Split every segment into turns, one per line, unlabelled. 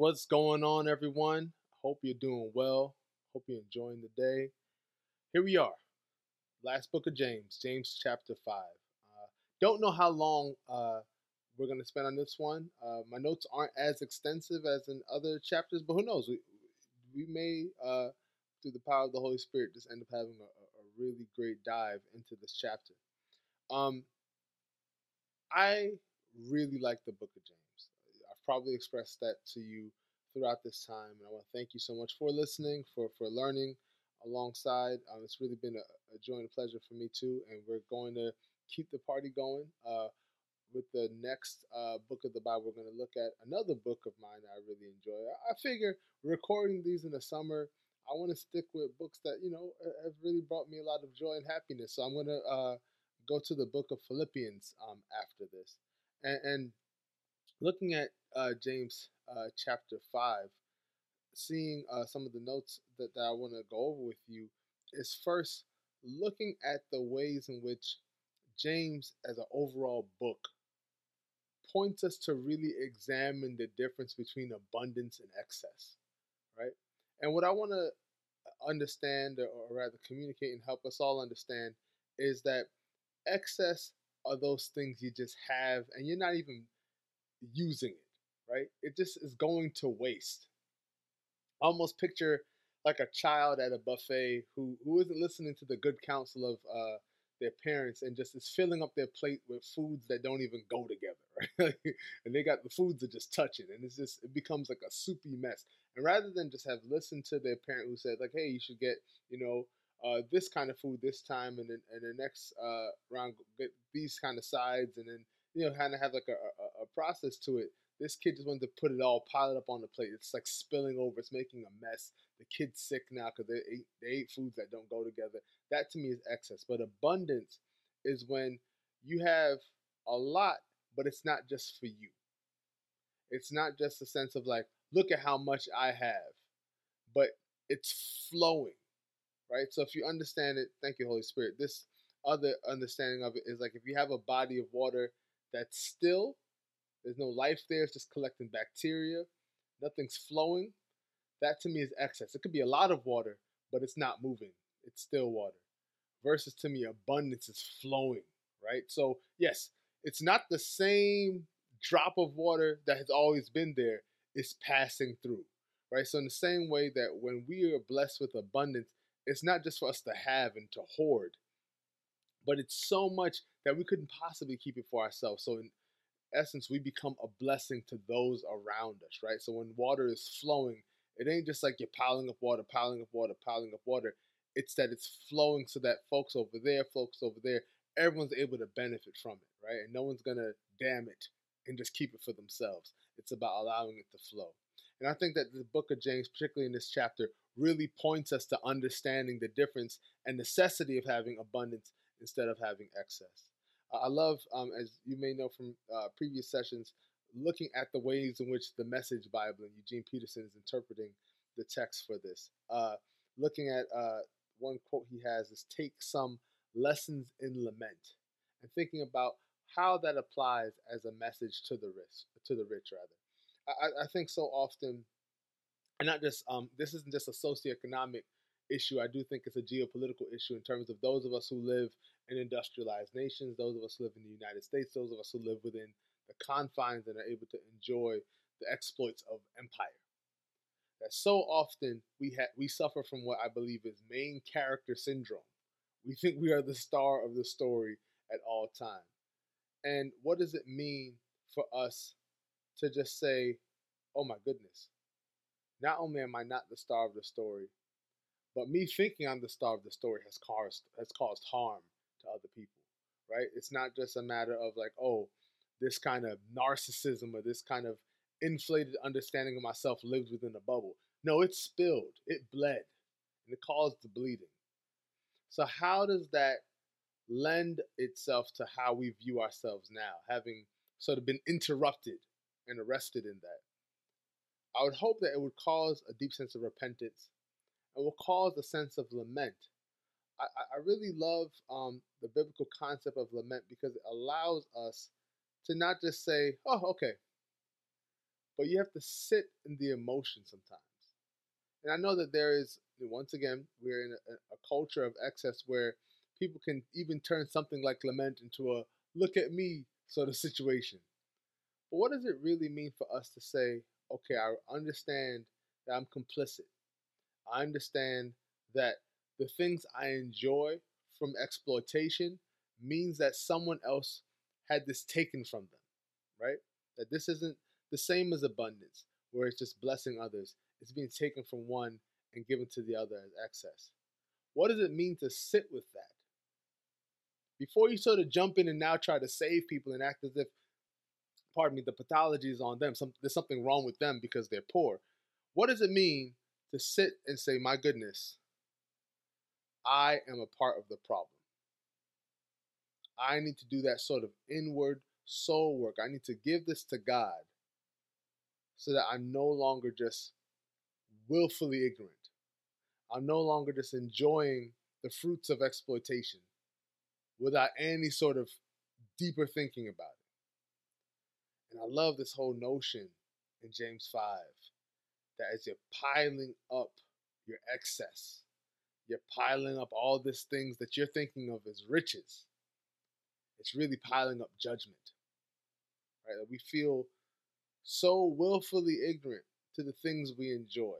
What's going on, everyone? Hope you're doing well. Hope you're enjoying the day. Here we are, last book of James, James chapter 5. Uh, don't know how long uh, we're going to spend on this one. Uh, my notes aren't as extensive as in other chapters, but who knows? We, we may, uh, through the power of the Holy Spirit, just end up having a, a really great dive into this chapter. Um, I really like the book of James. I've probably expressed that to you throughout this time, and I want to thank you so much for listening, for for learning alongside. Um, it's really been a, a, joy and a pleasure for me too, and we're going to keep the party going. Uh, with the next uh, book of the Bible, we're going to look at another book of mine that I really enjoy. I, I figure recording these in the summer, I want to stick with books that you know have really brought me a lot of joy and happiness. So I'm going to uh, go to the book of Philippians um, after this, and, and looking at uh, James uh, chapter 5, seeing uh, some of the notes that, that I want to go over with you is first looking at the ways in which James, as an overall book, points us to really examine the difference between abundance and excess, right? And what I want to understand, or rather communicate and help us all understand, is that excess are those things you just have and you're not even using it, right? It just is going to waste. Almost picture like a child at a buffet who who isn't listening to the good counsel of uh, their parents and just is filling up their plate with foods that don't even go together, right? and they got the foods that just touch it, and it's just it becomes like a soupy mess. And rather than just have listened to their parent who said like, hey, you should get you know uh, this kind of food this time, and then and the next uh, round get these kind of sides, and then you know kind of have like a, a, a, process to it. This kid just wanted to put it all piled up on the plate. It's like spilling over. It's making a mess. The kid's sick now because they ate they ate foods that don't go together. That to me is excess. But abundance is when you have a lot, but it's not just for you. It's not just a sense of like, look at how much I have, but it's flowing right? So if you understand it, thank you, Holy Spirit. This other understanding of it is like if you have a body of water that's still, there's no life there, it's just collecting bacteria, nothing's flowing. That to me is excess. It could be a lot of water, but it's not moving, it's still water. Versus to me, abundance is flowing, right? So, yes, it's not the same drop of water that has always been there, it's passing through, right? So, in the same way that when we are blessed with abundance, it's not just for us to have and to hoard, but it's so much that we couldn't possibly keep it for ourselves. So, in essence, we become a blessing to those around us, right? So, when water is flowing, it ain't just like you're piling up water, piling up water, piling up water. It's that it's flowing so that folks over there, folks over there, everyone's able to benefit from it, right? And no one's gonna dam it and just keep it for themselves. It's about allowing it to flow. And I think that the book of James, particularly in this chapter, really points us to understanding the difference and necessity of having abundance instead of having excess. I love, um, as you may know from uh, previous sessions, looking at the ways in which the Message Bible and Eugene Peterson is interpreting the text for this. Uh, looking at uh, one quote he has is take some lessons in lament and thinking about how that applies as a message to the rich, to the rich rather. I, I think so often and not just um, this isn't just a socioeconomic issue. I do think it's a geopolitical issue in terms of those of us who live in industrialized nations, those of us who live in the United States, those of us who live within the confines and are able to enjoy the exploits of empire. That so often we ha- we suffer from what I believe is main character syndrome. We think we are the star of the story at all time. And what does it mean for us to just say, "Oh my goodness, not only am I not the star of the story, but me thinking I'm the star of the story has caused has caused harm to other people, right? It's not just a matter of like, oh, this kind of narcissism or this kind of inflated understanding of myself lived within a bubble. No, it spilled, it bled, and it caused the bleeding. So how does that lend itself to how we view ourselves now, having sort of been interrupted and arrested in that? I would hope that it would cause a deep sense of repentance and will cause a sense of lament. I, I really love um, the biblical concept of lament because it allows us to not just say, oh, okay, but you have to sit in the emotion sometimes. And I know that there is, once again, we're in a, a culture of excess where people can even turn something like lament into a look at me sort of situation. But what does it really mean for us to say, okay, I understand that I'm complicit. I understand that the things I enjoy from exploitation means that someone else had this taken from them, right? That this isn't the same as abundance, where it's just blessing others. It's being taken from one and given to the other as excess. What does it mean to sit with that? Before you sort of jump in and now try to save people and act as if, pardon me, the pathology is on them. Some, there's something wrong with them because they're poor. What does it mean to sit and say, my goodness, I am a part of the problem? I need to do that sort of inward soul work. I need to give this to God so that I'm no longer just willfully ignorant. I'm no longer just enjoying the fruits of exploitation without any sort of deeper thinking about it. And I love this whole notion in James 5 that as you're piling up your excess, you're piling up all these things that you're thinking of as riches, it's really piling up judgment. Right? We feel so willfully ignorant to the things we enjoy,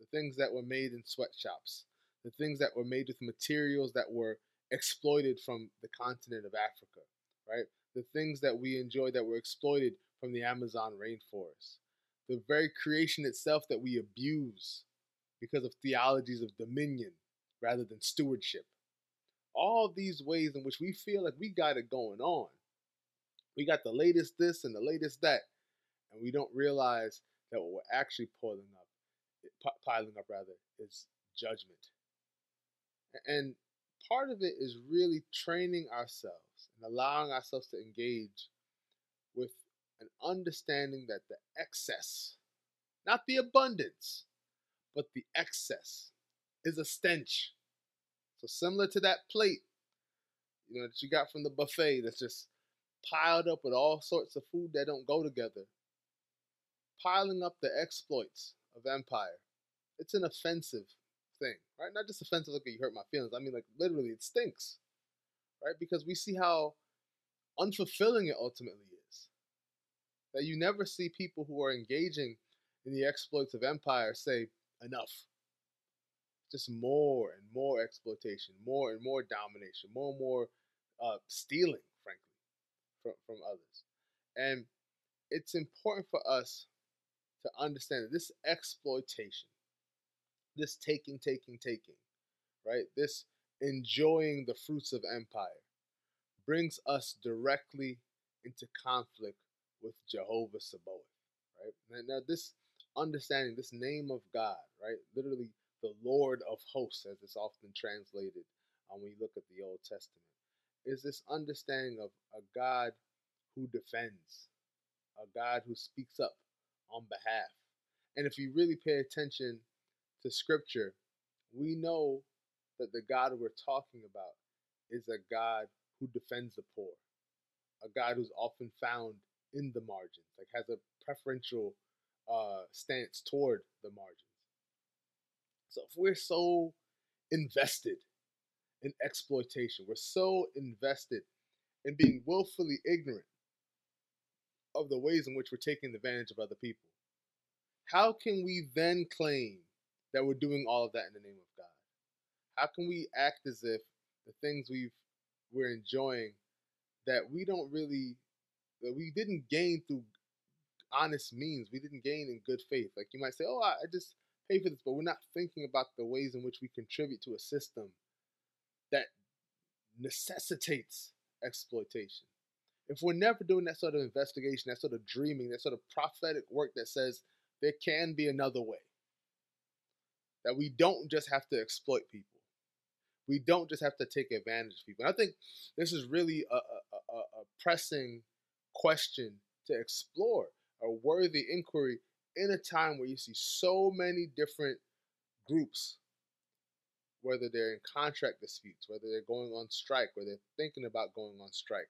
the things that were made in sweatshops, the things that were made with materials that were exploited from the continent of Africa, right? The things that we enjoy that were exploited from the Amazon rainforest, the very creation itself that we abuse because of theologies of dominion rather than stewardship. All these ways in which we feel like we got it going on. We got the latest this and the latest that and we don't realize that what we're actually piling up, piling up rather, is judgment. And part of it is really training ourselves and allowing ourselves to engage with an understanding that the excess, not the abundance, but the excess, is a stench. So similar to that plate, you know, that you got from the buffet that's just piled up with all sorts of food that don't go together piling up the exploits of empire. It's an offensive thing, right? Not just offensive, like you hurt my feelings. I mean, like literally, it stinks, right? Because we see how unfulfilling it ultimately is. That you never see people who are engaging in the exploits of empire say enough. Just more and more exploitation, more and more domination, more and more uh, stealing, frankly, from, from others. And it's important for us to understand that this exploitation, this taking, taking, taking, right? This enjoying the fruits of empire brings us directly into conflict with Jehovah Sabaoth, right? Now, this understanding, this name of God, right? Literally, the Lord of hosts, as it's often translated um, when you look at the Old Testament, is this understanding of a God who defends, a God who speaks up, on behalf. And if you really pay attention to scripture, we know that the God we're talking about is a God who defends the poor, a God who's often found in the margins, like has a preferential uh, stance toward the margins. So if we're so invested in exploitation, we're so invested in being willfully ignorant of the ways in which we're taking advantage of other people. How can we then claim that we're doing all of that in the name of God? How can we act as if the things we've we're enjoying that we don't really that we didn't gain through honest means, we didn't gain in good faith. Like you might say, "Oh, I, I just pay for this," but we're not thinking about the ways in which we contribute to a system that necessitates exploitation if we're never doing that sort of investigation, that sort of dreaming, that sort of prophetic work that says there can be another way, that we don't just have to exploit people, we don't just have to take advantage of people. And I think this is really a, a, a, a pressing question to explore, a worthy inquiry in a time where you see so many different groups whether they're in contract disputes, whether they're going on strike, whether they're thinking about going on strike,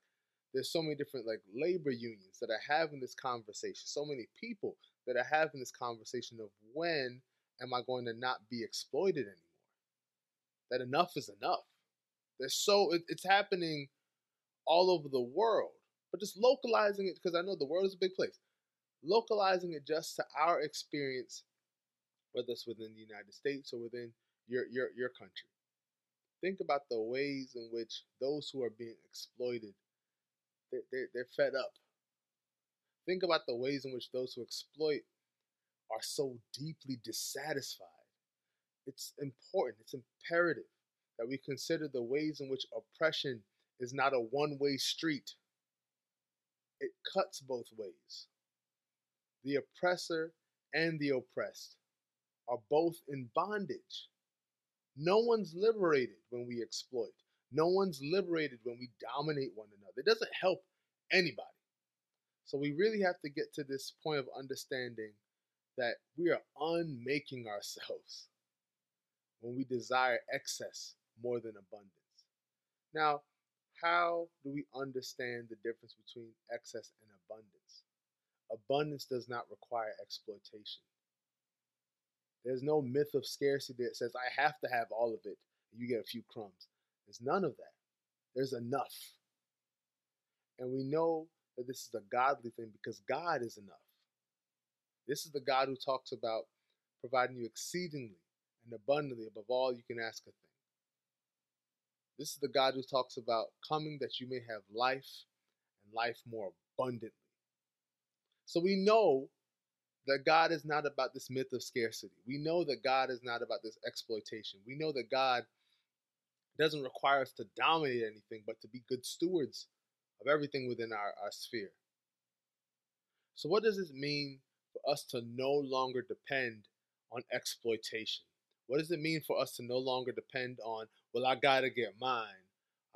there's so many different like labor unions that are having this conversation. So many people that are having this conversation of when am I going to not be exploited anymore? That enough is enough. There's so it, it's happening all over the world, but just localizing it because I know the world is a big place. Localizing it just to our experience, whether it's within the United States or within your your your country. Think about the ways in which those who are being exploited, they're, they're, they're fed up. Think about the ways in which those who exploit are so deeply dissatisfied. It's important, it's imperative that we consider the ways in which oppression is not a one way street, it cuts both ways. The oppressor and the oppressed are both in bondage. No one's liberated when we exploit. No one's liberated when we dominate one another. It doesn't help anybody. So we really have to get to this point of understanding that we are unmaking ourselves when we desire excess more than abundance. Now, how do we understand the difference between excess and abundance? Abundance does not require exploitation. There's no myth of scarcity that says, I have to have all of it, you get a few crumbs. There's none of that. There's enough. And we know that this is a godly thing because God is enough. This is the God who talks about providing you exceedingly and abundantly above all you can ask a thing. This is the God who talks about coming that you may have life and life more abundantly. So we know that God is not about this myth of scarcity. We know that God is not about this exploitation. We know that God doesn't require us to dominate anything, but to be good stewards of everything within our, our sphere. So, what does this mean for us to no longer depend on exploitation? What does it mean for us to no longer depend on, well, I gotta get mine,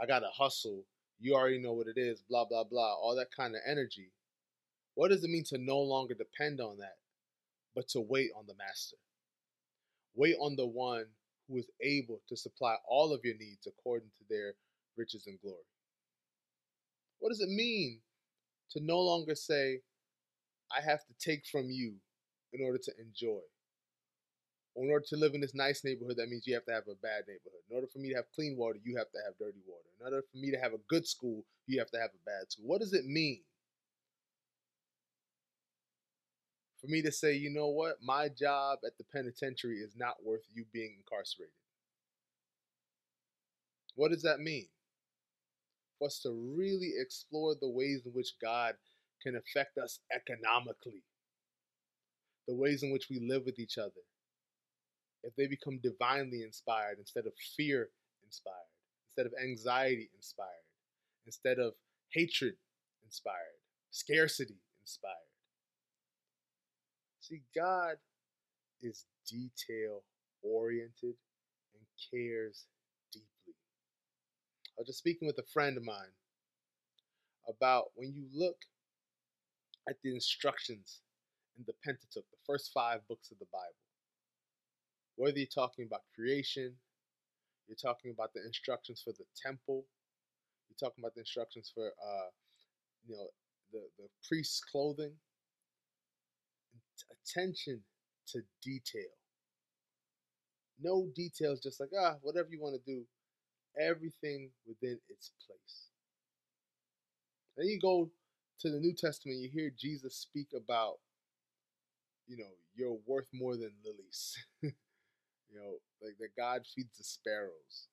I gotta hustle, you already know what it is, blah, blah, blah, all that kind of energy? What does it mean to no longer depend on that, but to wait on the Master? Wait on the one who is able to supply all of your needs according to their riches and glory. What does it mean to no longer say, I have to take from you in order to enjoy? Or in order to live in this nice neighborhood, that means you have to have a bad neighborhood. In order for me to have clean water, you have to have dirty water. In order for me to have a good school, you have to have a bad school. What does it mean? For me to say, you know what, my job at the penitentiary is not worth you being incarcerated. What does that mean? For us to really explore the ways in which God can affect us economically, the ways in which we live with each other, if they become divinely inspired instead of fear inspired, instead of anxiety inspired, instead of hatred inspired, scarcity inspired. See, God is detail oriented and cares deeply. I was just speaking with a friend of mine about when you look at the instructions in the Pentateuch, the first five books of the Bible, whether you're talking about creation, you're talking about the instructions for the temple, you're talking about the instructions for, uh, you know, the, the priest's clothing, attention to detail. No details, just like, ah, whatever you want to do, everything within its place. Then you go to the New Testament, you hear Jesus speak about, you know, you're worth more than lilies. You know, like that God feeds the sparrows.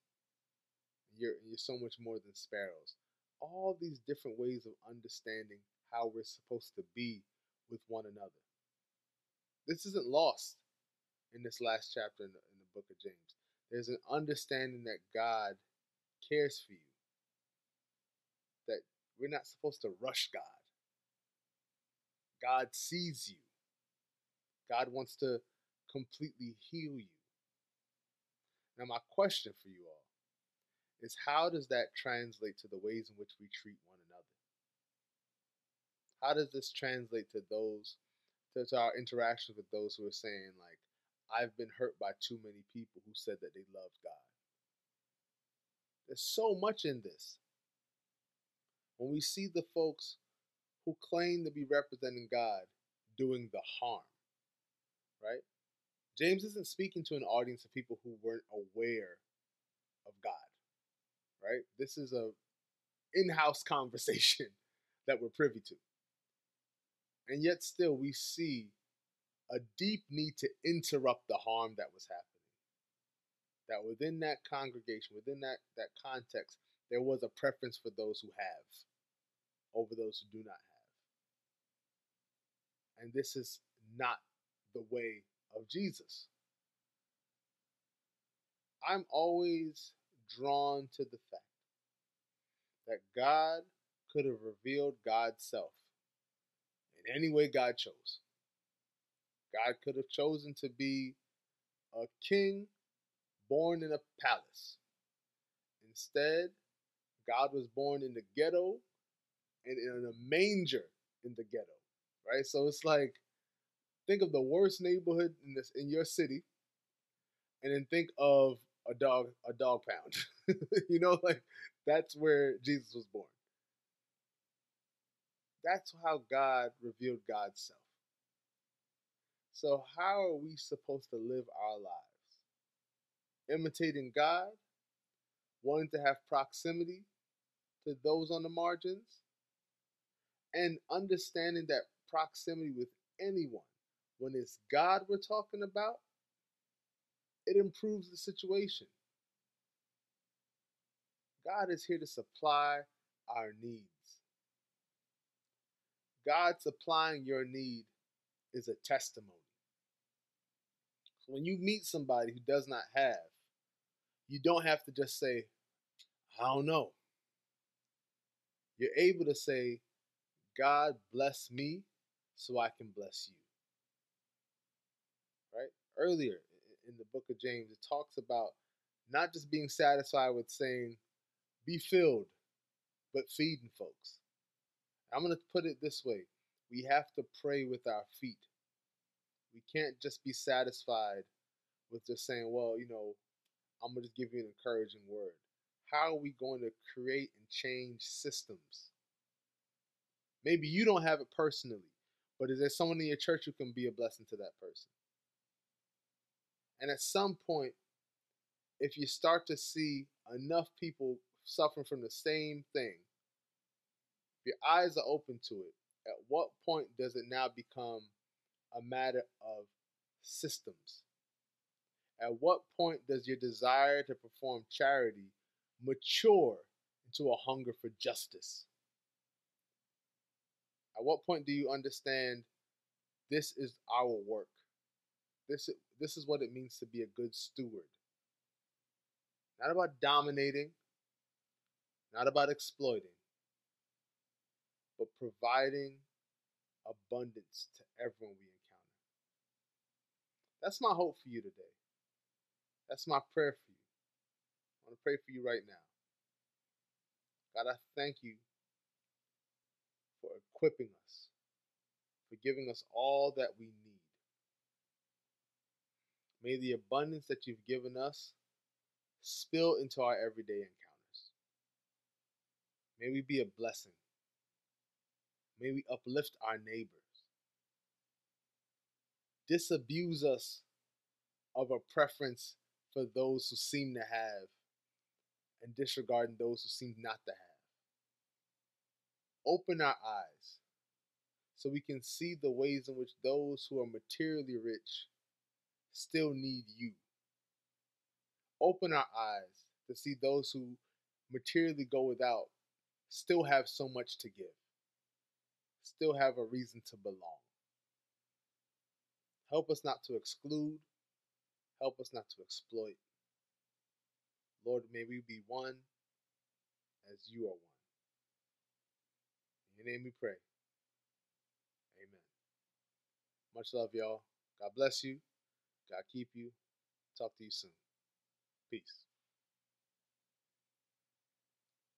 You're you're so much more than sparrows. All these different ways of understanding how we're supposed to be with one another. This isn't lost in this last chapter in the, in the book of James. There's an understanding that God cares for you. That we're not supposed to rush God. God sees you. God wants to completely heal you. Now, my question for you all is how does that translate to the ways in which we treat one another? How does this translate to those, to, our interactions with those who are saying, like, I've been hurt by too many people who said that they loved God? There's so much in this. When we see the folks who claim to be representing God doing the harm, right? James isn't speaking to an audience of people who weren't aware of God, right? This is a in-house conversation that we're privy to. And yet still we see a deep need to interrupt the harm that was happening. That within that congregation, within that, that context, there was a preference for those who have over those who do not have. And this is not the way of Jesus. I'm always drawn to the fact that God could have revealed God's self any way God chose. God could have chosen to be a king born in a palace. Instead, God was born in the ghetto and in a manger in the ghetto, right? So it's like think of the worst neighborhood in this in your city, and then think of a dog a dog pound. you know, like that's where Jesus was born. That's how God revealed God's self. So, how are we supposed to live our lives? Imitating God, wanting to have proximity to those on the margins, and understanding that proximity with anyone, when it's God we're talking about, it improves the situation. God is here to supply our needs. God supplying your need is a testimony. When you meet somebody who does not have, you don't have to just say, I don't know. You're able to say, God bless me so I can bless you. Right? Earlier in the book of James, it talks about not just being satisfied with saying, be filled, but feeding folks. I'm going to put it this way we have to pray with our feet. We can't just be satisfied with just saying, well, you know, I'm going to give you an encouraging word. How are we going to create and change systems? Maybe you don't have it personally, but is there someone in your church who can be a blessing to that person? And at some point, if you start to see enough people suffering from the same thing, your eyes are open to it, at what point does it now become a matter of systems? At what point does your desire to perform charity mature into a hunger for justice? At what point do you understand this is our work? This, this is what it means to be a good steward. Not about dominating, not about exploiting, but providing abundance to everyone we encounter. That's my hope for you today. That's my prayer for you. I want to pray for you right now. God, I thank you for equipping us, for giving us all that we need. May the abundance that you've given us spill into our everyday encounters. May we be a blessing May we uplift our neighbors. Disabuse us of a preference for those who seem to have and disregarding those who seem not to have. Open our eyes so we can see the ways in which those who are materially rich still need you. Open our eyes to see those who materially go without still have so much to give still have a reason to belong. Help us not to exclude. Help us not to exploit. Lord, may we be one as you are one. In your name we pray. Amen. Much love, y'all. God bless you. God keep you. Talk to you soon. Peace.